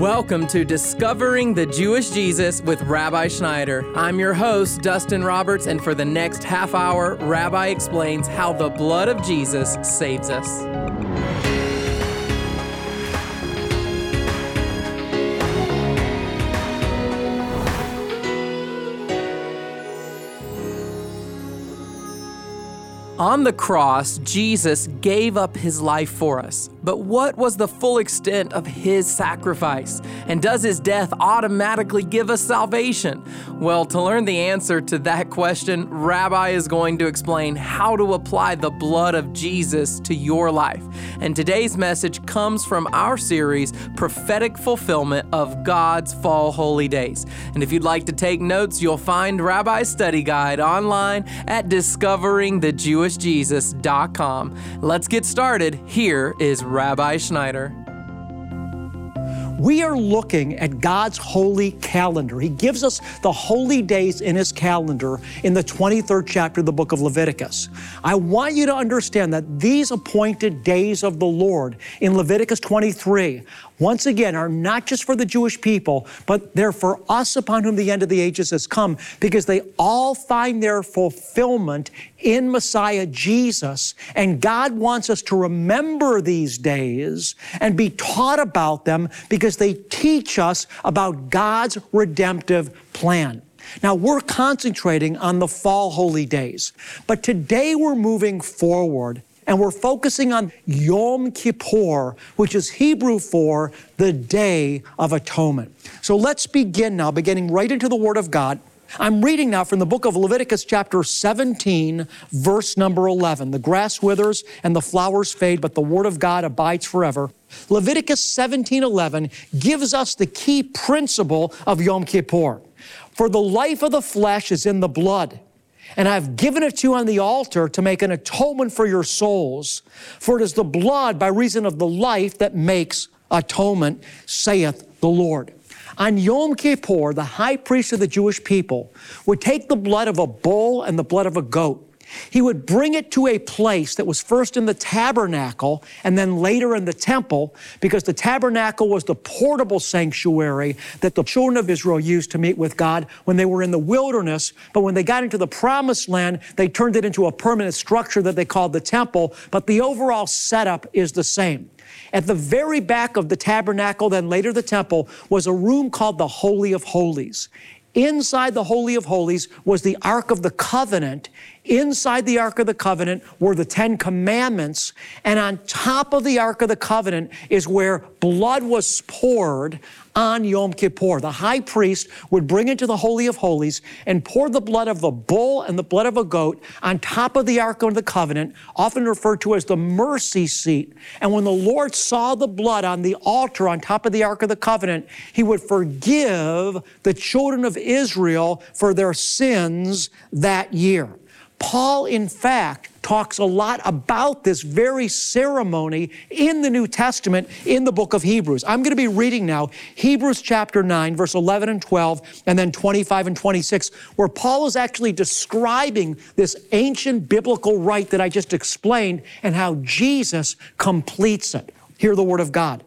Welcome to Discovering the Jewish Jesus with Rabbi Schneider. I'm your host, Dustin Roberts, and for the next half hour, Rabbi explains how the blood of Jesus saves us. On the cross, Jesus gave up his life for us. But what was the full extent of his sacrifice? And does his death automatically give us salvation? Well, to learn the answer to that question, Rabbi is going to explain how to apply the blood of Jesus to your life. And today's message comes from our series, Prophetic Fulfillment of God's Fall Holy Days. And if you'd like to take notes, you'll find Rabbi's study guide online at discoveringthejewishjesus.com. Let's get started. Here is Schneider. We are looking at God's holy calendar. He gives us the holy days in His calendar in the 23rd chapter of the book of Leviticus. I want you to understand that these appointed days of the Lord in Leviticus 23 once again, are not just for the Jewish people, but they're for us upon whom the end of the ages has come, because they all find their fulfillment in Messiah Jesus. And God wants us to remember these days and be taught about them because they teach us about God's redemptive plan. Now, we're concentrating on the fall holy days, but today we're moving forward and we're focusing on Yom Kippur, which is Hebrew for the Day of Atonement. So let's begin now, beginning right into the Word of God. I'm reading now from the book of Leviticus, chapter 17, verse number 11. The grass withers and the flowers fade, but the Word of God abides forever. Leviticus 17, 11 gives us the key principle of Yom Kippur. For the life of the flesh is in the blood and I've given it to you on the altar to make an atonement for your souls. For it is the blood by reason of the life that makes atonement, saith the Lord. On Yom Kippur, the high priest of the Jewish people would take the blood of a bull and the blood of a goat he would bring it to a place that was first in the tabernacle and then later in the temple, because the tabernacle was the portable sanctuary that the children of Israel used to meet with God when they were in the wilderness. But when they got into the promised land, they turned it into a permanent structure that they called the temple. But the overall setup is the same. At the very back of the tabernacle, then later the temple, was a room called the Holy of Holies. Inside the Holy of Holies was the Ark of the Covenant. Inside the Ark of the Covenant were the Ten Commandments. And on top of the Ark of the Covenant is where blood was poured on Yom Kippur. The high priest would bring it to the Holy of Holies and pour the blood of the bull and the blood of a goat on top of the Ark of the Covenant, often referred to as the mercy seat. And when the Lord saw the blood on the altar on top of the Ark of the Covenant, he would forgive the children of Israel for their sins that year. Paul, in fact, talks a lot about this very ceremony in the New Testament in the book of Hebrews. I'm going to be reading now Hebrews chapter 9, verse 11 and 12, and then 25 and 26, where Paul is actually describing this ancient biblical rite that I just explained and how Jesus completes it. Hear the word of God.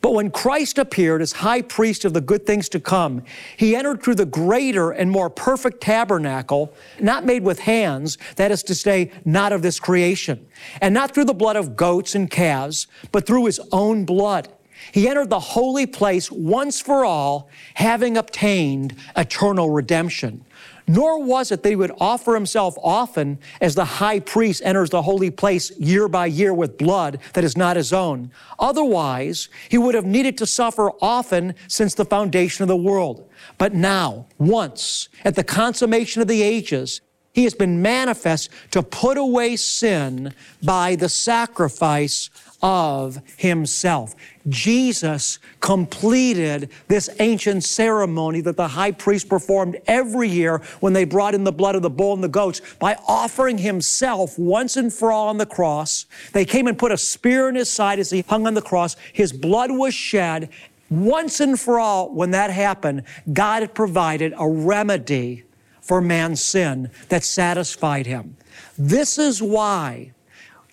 But when Christ appeared as high priest of the good things to come, he entered through the greater and more perfect tabernacle, not made with hands, that is to say, not of this creation, and not through the blood of goats and calves, but through his own blood. He entered the holy place once for all, having obtained eternal redemption. Nor was it that he would offer himself often as the high priest enters the holy place year by year with blood that is not his own. Otherwise, he would have needed to suffer often since the foundation of the world. But now, once, at the consummation of the ages, he has been manifest to put away sin by the sacrifice of himself. Jesus completed this ancient ceremony that the high priest performed every year when they brought in the blood of the bull and the goats by offering himself once and for all on the cross. They came and put a spear in his side as he hung on the cross. His blood was shed. Once and for all, when that happened, God had provided a remedy for man's sin that satisfied him. This is why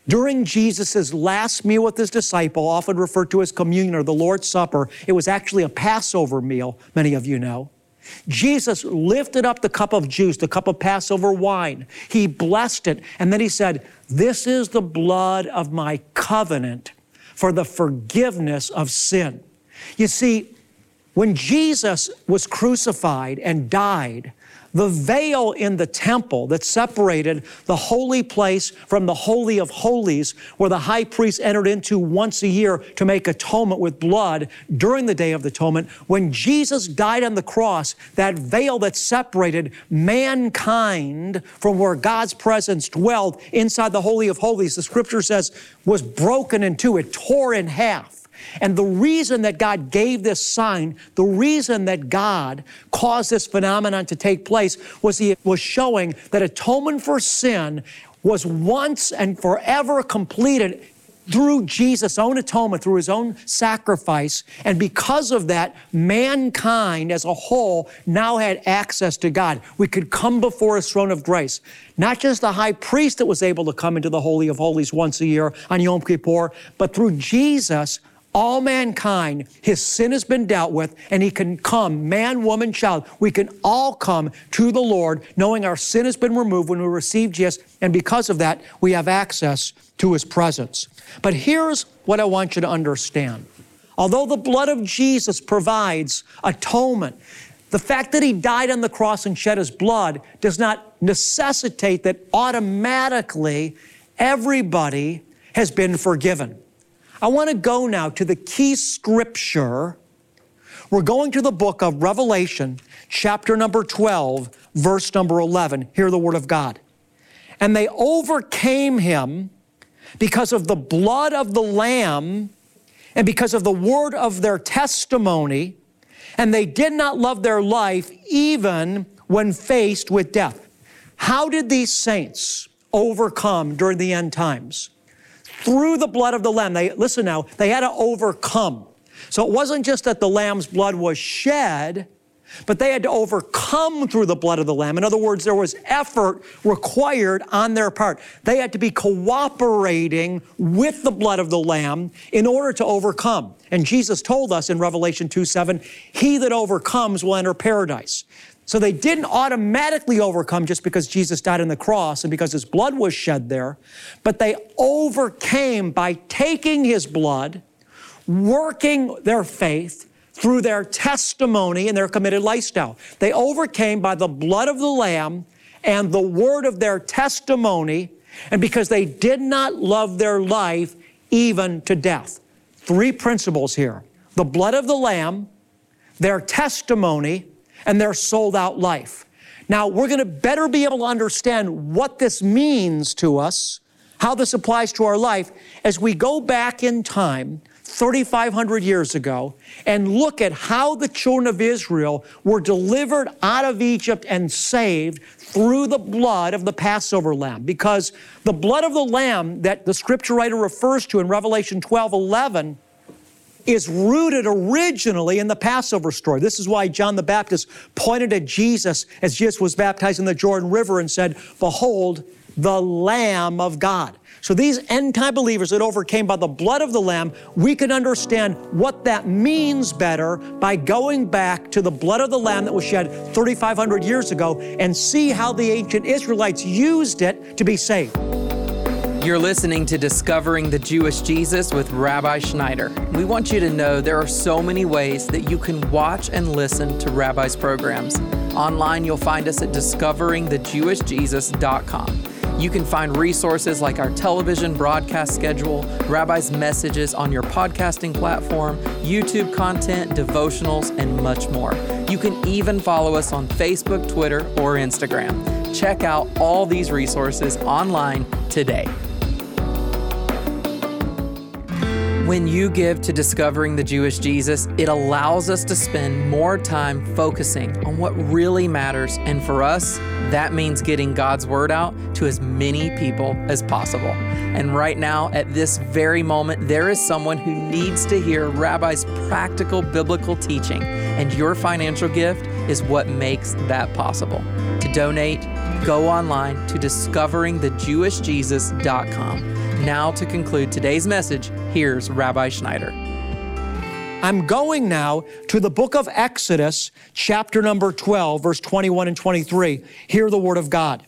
During Jesus' last meal with his disciple, often referred to as communion or the Lord's Supper, it was actually a Passover meal, many of you know. Jesus lifted up the cup of juice, the cup of Passover wine. He blessed it, and then he said, This is the blood of my covenant for the forgiveness of sin. You see, when Jesus was crucified and died, the veil in the temple that separated the holy place from the Holy of Holies, where the high priest entered into once a year to make atonement with blood during the Day of the Atonement, when Jesus died on the cross, that veil that separated mankind from where God's presence dwelled inside the Holy of Holies, the scripture says, was broken in two. It tore in half. And the reason that God gave this sign, the reason that God caused this phenomenon to take place was He was showing that atonement for sin was once and forever completed through Jesus' own atonement, through his own sacrifice. And because of that, mankind as a whole now had access to God. We could come before his throne of grace. Not just the high priest that was able to come into the Holy of Holies once a year on Yom Kippur, but through Jesus, all mankind, his sin has been dealt with, and he can come, man, woman, child. We can all come to the Lord knowing our sin has been removed when we receive Jesus, and because of that, we have access to his presence. But here's what I want you to understand. Although the blood of Jesus provides atonement, the fact that he died on the cross and shed his blood does not necessitate that automatically everybody has been forgiven. I want to go now to the key scripture. We're going to the book of Revelation, chapter number 12, verse number 11. Hear the word of God. And they overcame him because of the blood of the Lamb and because of the word of their testimony, and they did not love their life even when faced with death. How did these saints overcome during the end times? Through the blood of the Lamb. They, listen now, they had to overcome. So it wasn't just that the Lamb's blood was shed, but they had to overcome through the blood of the Lamb. In other words, there was effort required on their part. They had to be cooperating with the blood of the Lamb in order to overcome. And Jesus told us in Revelation 2 7, He that overcomes will enter paradise. So they didn't automatically overcome just because Jesus died on the cross and because his blood was shed there, but they overcame by taking his blood, working their faith through their testimony and their committed lifestyle. They overcame by the blood of the Lamb and the word of their testimony, and because they did not love their life even to death. Three principles here the blood of the Lamb, their testimony, and their sold out life. Now, we're going to better be able to understand what this means to us, how this applies to our life, as we go back in time 3,500 years ago and look at how the children of Israel were delivered out of Egypt and saved through the blood of the Passover lamb. Because the blood of the lamb that the scripture writer refers to in Revelation 12 11 is rooted originally in the Passover story. This is why John the Baptist pointed at Jesus as Jesus was baptized in the Jordan River and said, Behold, the Lamb of God. So these end time believers that overcame by the blood of the Lamb, we can understand what that means better by going back to the blood of the Lamb that was shed 3,500 years ago and see how the ancient Israelites used it to be saved. You're listening to Discovering the Jewish Jesus with Rabbi Schneider. We want you to know there are so many ways that you can watch and listen to Rabbi's programs. Online, you'll find us at discoveringthejewishjesus.com. You can find resources like our television broadcast schedule, Rabbi's messages on your podcasting platform, YouTube content, devotionals, and much more. You can even follow us on Facebook, Twitter, or Instagram. Check out all these resources online today. When you give to discovering the Jewish Jesus, it allows us to spend more time focusing on what really matters. And for us, that means getting God's word out to as many people as possible. And right now, at this very moment, there is someone who needs to hear Rabbi's practical biblical teaching. And your financial gift is what makes that possible. To donate, go online to discoveringthejewishjesus.com Now, to conclude today's message, here's Rabbi Schneider. I'm going now to the book of Exodus, chapter number 12, verse 21 and 23. Hear the word of God.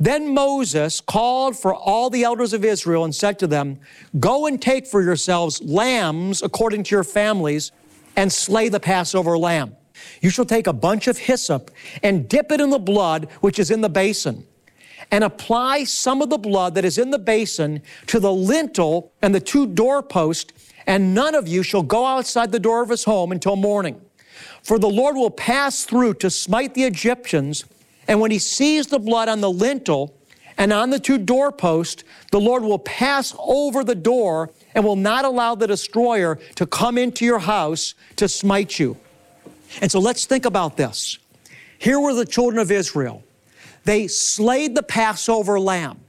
Then Moses called for all the elders of Israel and said to them, Go and take for yourselves lambs according to your families and slay the Passover lamb. You shall take a bunch of hyssop and dip it in the blood which is in the basin and apply some of the blood that is in the basin to the lintel and the two doorposts and none of you shall go outside the door of his home until morning. For the Lord will pass through to smite the Egyptians, and when he sees the blood on the lintel and on the two doorposts, the Lord will pass over the door and will not allow the destroyer to come into your house to smite you. And so let's think about this. Here were the children of Israel. They slayed the Passover lamb.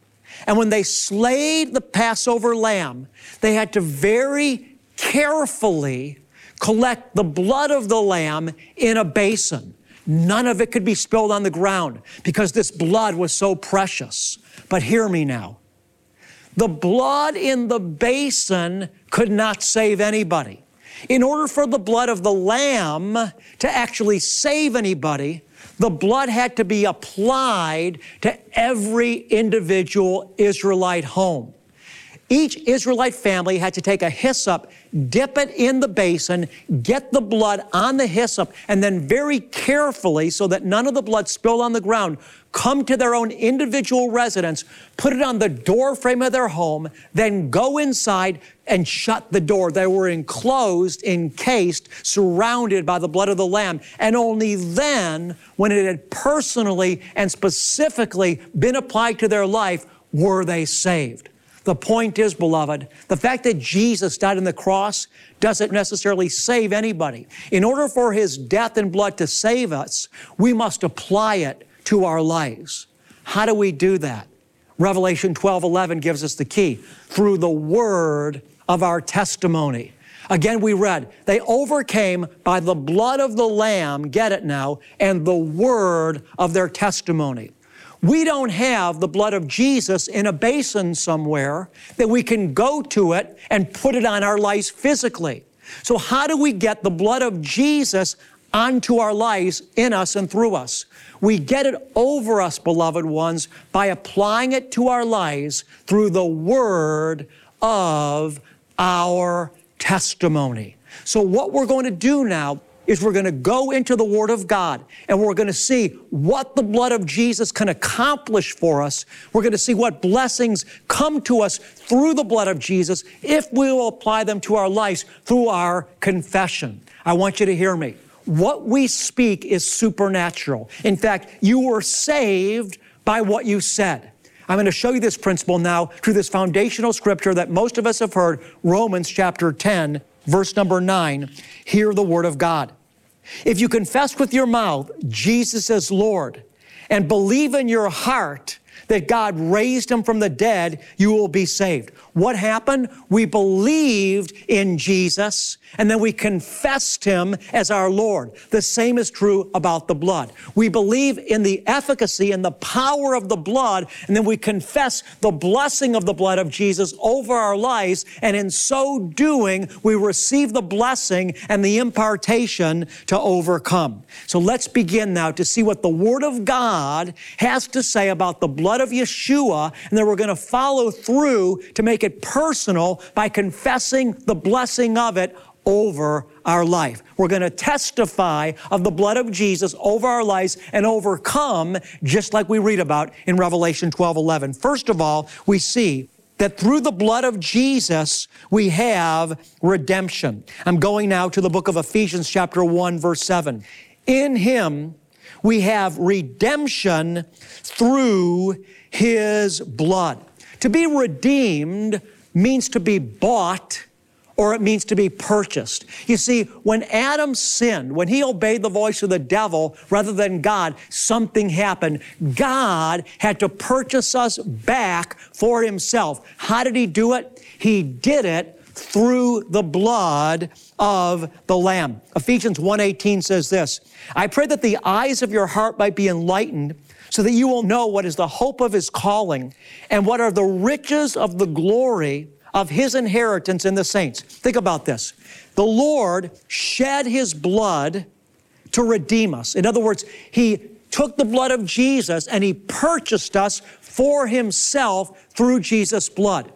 And when they slayed the Passover lamb, they had to very carefully collect the blood of the lamb in a basin. None of it could be spilled on the ground because this blood was so precious. But hear me now. The blood in the basin could not save anybody. In order for the blood of the lamb to actually save anybody, the blood had to be applied to every individual Israelite home. Each Israelite family had to take a hyssop, dip it in the basin, get the blood on the hyssop, and then very carefully, so that none of the blood spilled on the ground, come to their own individual residence, put it on the door frame of their home, then go inside and shut the door. They were enclosed, encased, surrounded by the blood of the Lamb. And only then, when it had personally and specifically been applied to their life, were they saved. The point is, beloved, the fact that Jesus died on the cross doesn't necessarily save anybody. In order for his death and blood to save us, we must apply it to our lives. How do we do that? Revelation 12 11 gives us the key through the word of our testimony. Again, we read, they overcame by the blood of the Lamb, get it now, and the word of their testimony. We don't have the blood of Jesus in a basin somewhere that we can go to it and put it on our lives physically. So, how do we get the blood of Jesus onto our lives, in us, and through us? We get it over us, beloved ones, by applying it to our lives through the word of our testimony. So, what we're going to do now is we're going to go into the Word of God and we're going to see what the blood of Jesus can accomplish for us. We're going to see what blessings come to us through the blood of Jesus if we will apply them to our lives through our confession. I want you to hear me. What we speak is supernatural. In fact, you were saved by what you said. I'm going to show you this principle now through this foundational scripture that most of us have heard, Romans chapter 10, verse number 9. Hear the word of God. If you confess with your mouth Jesus as Lord and believe in your heart that God raised him from the dead, you will be saved. What happened? We believed in Jesus and then we confessed him as our Lord. The same is true about the blood. We believe in the efficacy and the power of the blood and then we confess the blessing of the blood of Jesus over our lives. And in so doing, we receive the blessing and the impartation to overcome. So let's begin now to see what the Word of God has to say about the blood of Yeshua. And then we're going to follow through to make it personal by confessing the blessing of it over our life. We're going to testify of the blood of Jesus over our lives and overcome just like we read about in Revelation 12 11. First of all, we see that through the blood of Jesus, we have redemption. I'm going now to the book of Ephesians, chapter 1, verse 7. In Him, we have redemption through His blood. To be redeemed means to be bought or it means to be purchased. You see, when Adam sinned, when he obeyed the voice of the devil rather than God, something happened. God had to purchase us back for himself. How did he do it? He did it through the blood of the lamb. Ephesians 1:18 says this, I pray that the eyes of your heart might be enlightened so that you will know what is the hope of his calling and what are the riches of the glory of his inheritance in the saints. Think about this. The Lord shed his blood to redeem us. In other words, he took the blood of Jesus and he purchased us for himself through Jesus' blood.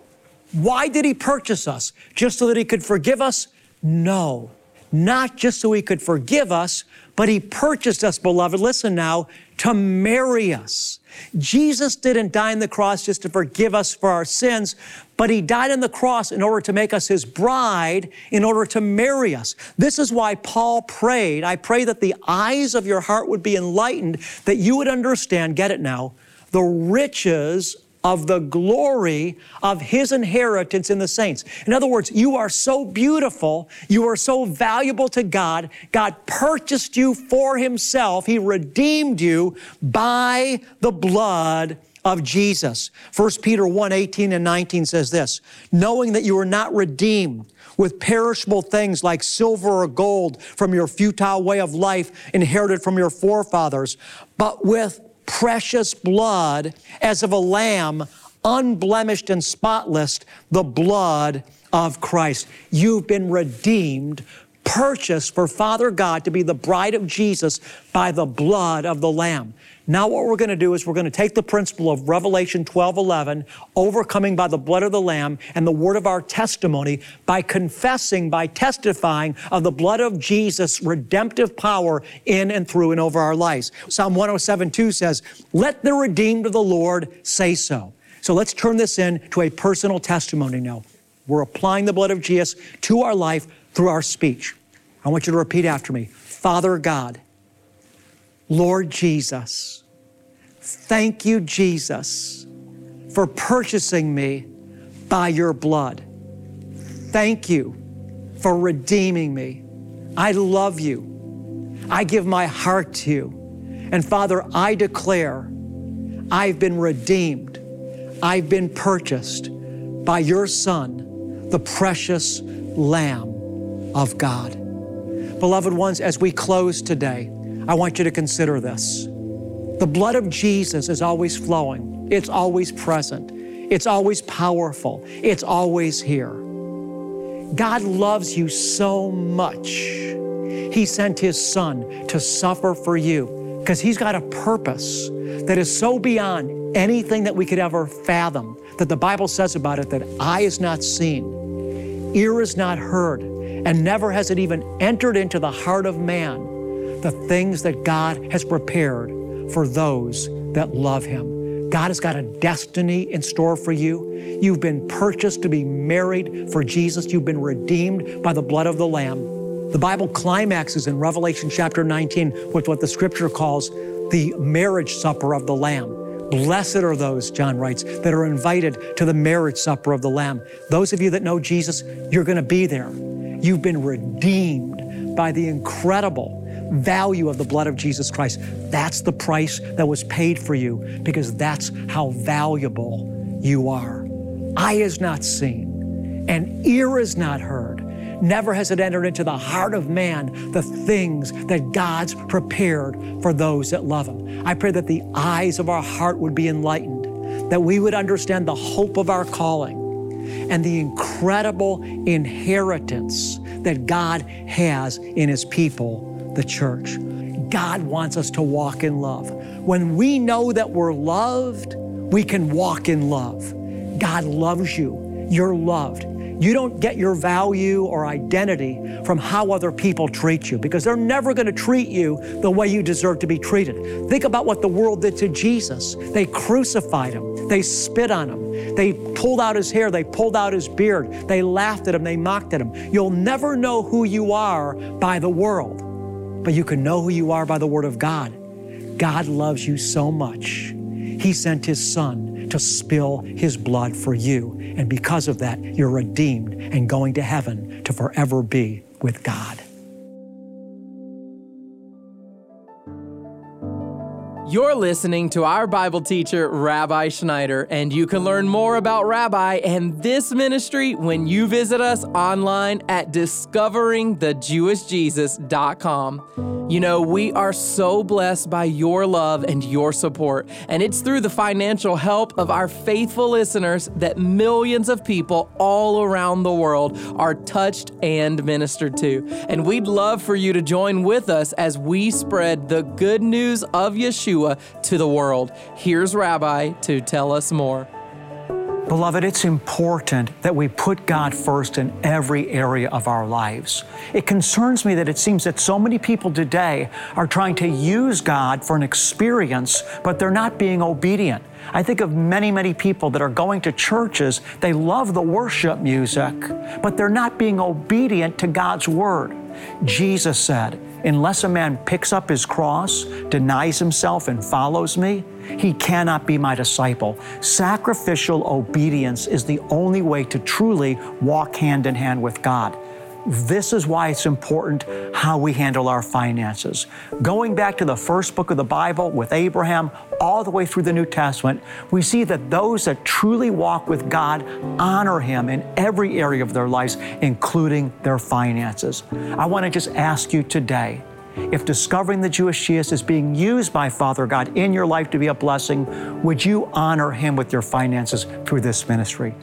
Why did he purchase us? Just so that he could forgive us? No. Not just so he could forgive us, but he purchased us, beloved, listen now, to marry us. Jesus didn't die on the cross just to forgive us for our sins, but he died on the cross in order to make us his bride, in order to marry us. This is why Paul prayed. I pray that the eyes of your heart would be enlightened, that you would understand, get it now, the riches of the glory of his inheritance in the saints. In other words, you are so beautiful, you are so valuable to God. God purchased you for himself. He redeemed you by the blood of Jesus. 1 Peter 1 18 and 19 says this knowing that you are not redeemed with perishable things like silver or gold from your futile way of life inherited from your forefathers, but with precious blood as of a lamb, unblemished and spotless, the blood of Christ. You've been redeemed, purchased for Father God to be the bride of Jesus by the blood of the Lamb. Now, what we're going to do is we're going to take the principle of Revelation 12 11, overcoming by the blood of the Lamb and the word of our testimony by confessing, by testifying of the blood of Jesus' redemptive power in and through and over our lives. Psalm 107 2 says, Let the redeemed of the Lord say so. So let's turn this into a personal testimony now. We're applying the blood of Jesus to our life through our speech. I want you to repeat after me Father God, Lord Jesus, thank you, Jesus, for purchasing me by your blood. Thank you for redeeming me. I love you. I give my heart to you. And Father, I declare I've been redeemed. I've been purchased by your Son, the precious Lamb of God. Beloved ones, as we close today, I want you to consider this. The blood of Jesus is always flowing, it's always present, it's always powerful, it's always here. God loves you so much. He sent His Son to suffer for you because He's got a purpose that is so beyond anything that we could ever fathom that the Bible says about it that eye is not seen, ear is not heard, and never has it even entered into the heart of man the things that God has prepared for those that love Him. God has got a destiny in store for you. You've been purchased to be married for Jesus. You've been redeemed by the blood of the Lamb. The Bible climaxes in Revelation chapter 19 with what the scripture calls the marriage supper of the Lamb. Blessed are those, John writes, that are invited to the marriage supper of the Lamb. Those of you that know Jesus, you're going to be there. You've been redeemed by the incredible value of the blood of Jesus Christ. That's the price that was paid for you because that's how valuable you are. Eye is not seen and ear is not heard. Never has it entered into the heart of man the things that God's prepared for those that love Him. I pray that the eyes of our heart would be enlightened, that we would understand the hope of our calling and the incredible inheritance that God has in His people the church. God wants us to walk in love. When we know that we're loved, we can walk in love. God loves you. You're loved. You don't get your value or identity from how other people treat you because they're never going to treat you the way you deserve to be treated. Think about what the world did to Jesus. They crucified him, they spit on him, they pulled out his hair, they pulled out his beard, they laughed at him, they mocked at him. You'll never know who you are by the world but you can know who you are by the Word of God. God loves you so much. He sent His Son to spill His blood for you. And because of that, you're redeemed and going to heaven to forever be with God. You're listening to our Bible teacher, Rabbi Schneider, and you can learn more about Rabbi and this ministry when you visit us online at discoveringthejewishjesus.com. You know, we are so blessed by your love and your support, and it's through the financial help of our faithful listeners that millions of people all around the world are touched and ministered to. And we'd love for you to join with us as we spread the good news of Yeshua Yeshua uh, to the world. Here's Rabbi to tell us more. Beloved, it's important that we put God first in every area of our lives. It concerns me that it seems that so many people today are trying to use God for an experience, but they're not being obedient. I think of many, many people that are going to churches, they love the worship music, but they're not being obedient to God's Word. Jesus said, Unless a man picks up his cross, denies himself, and follows me, he cannot be my disciple. Sacrificial obedience is the only way to truly walk hand in hand with God. This is why it's important how we handle our finances. Going back to the first book of the Bible with Abraham, all the way through the New Testament, we see that those that truly walk with God honor Him in every area of their lives, including their finances. I want to just ask you today if discovering the Jewish Jesus is being used by Father God in your life to be a blessing, would you honor Him with your finances through this ministry?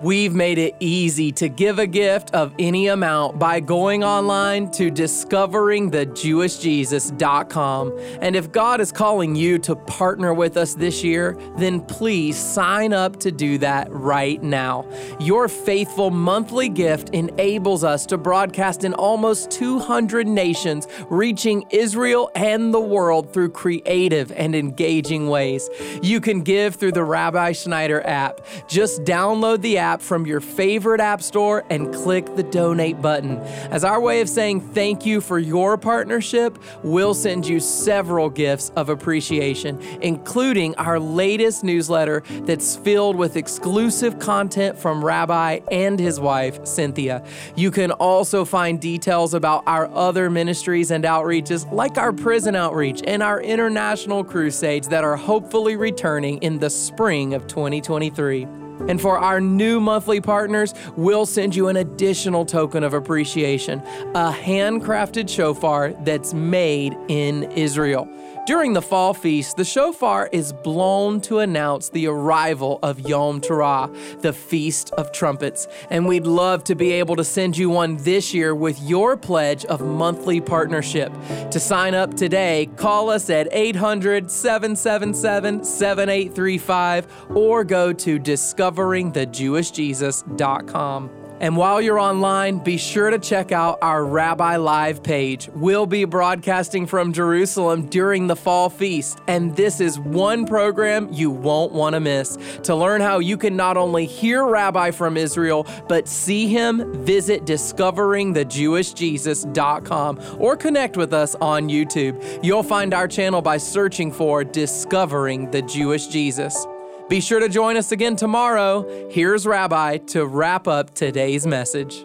We've made it easy to give a gift of any amount by going online to discoveringthejewishjesus.com. And if God is calling you to partner with us this year, then please sign up to do that right now. Your faithful monthly gift enables us to broadcast in almost 200 nations, reaching Israel and the world through creative and engaging ways. You can give through the Rabbi Schneider app. Just download the app app from your favorite app store and click the donate button. As our way of saying thank you for your partnership, we'll send you several gifts of appreciation, including our latest newsletter that's filled with exclusive content from Rabbi and his wife, Cynthia. You can also find details about our other ministries and outreaches, like our prison outreach and our international crusades that are hopefully returning in the spring of 2023. And for our new monthly partners, we'll send you an additional token of appreciation a handcrafted shofar that's made in Israel. During the fall feast, the shofar is blown to announce the arrival of Yom Teruah, the Feast of Trumpets. And we'd love to be able to send you one this year with your pledge of monthly partnership. To sign up today, call us at 800 777 7835 or go to discoveringthejewishjesus.com. And while you're online, be sure to check out our Rabbi Live page. We'll be broadcasting from Jerusalem during the fall feast, and this is one program you won't want to miss. To learn how you can not only hear Rabbi from Israel, but see him, visit discoveringthejewishjesus.com or connect with us on YouTube. You'll find our channel by searching for Discovering the Jewish Jesus. Be sure to join us again tomorrow. Here's Rabbi to wrap up today's message.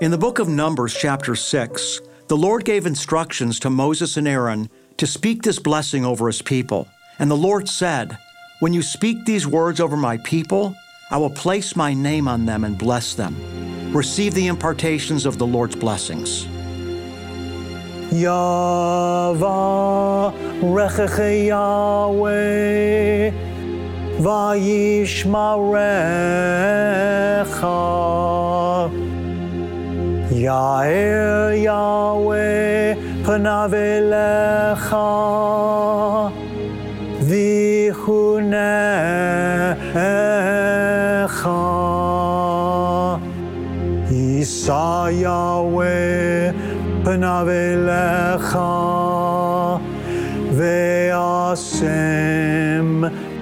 In the book of Numbers, chapter 6, the Lord gave instructions to Moses and Aaron to speak this blessing over his people. And the Lord said, When you speak these words over my people, I will place my name on them and bless them. Receive the impartations of the Lord's blessings. Yahweh, Yahweh. וישמרך יאר יהוה פניו אליך ויחונך יישא יהוה פניו אליך והשם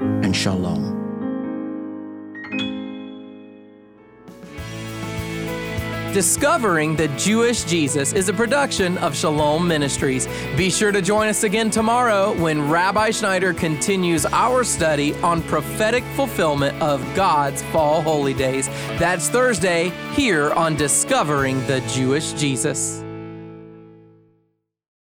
and shalom. Discovering the Jewish Jesus is a production of Shalom Ministries. Be sure to join us again tomorrow when Rabbi Schneider continues our study on prophetic fulfillment of God's fall holy days. That's Thursday here on Discovering the Jewish Jesus.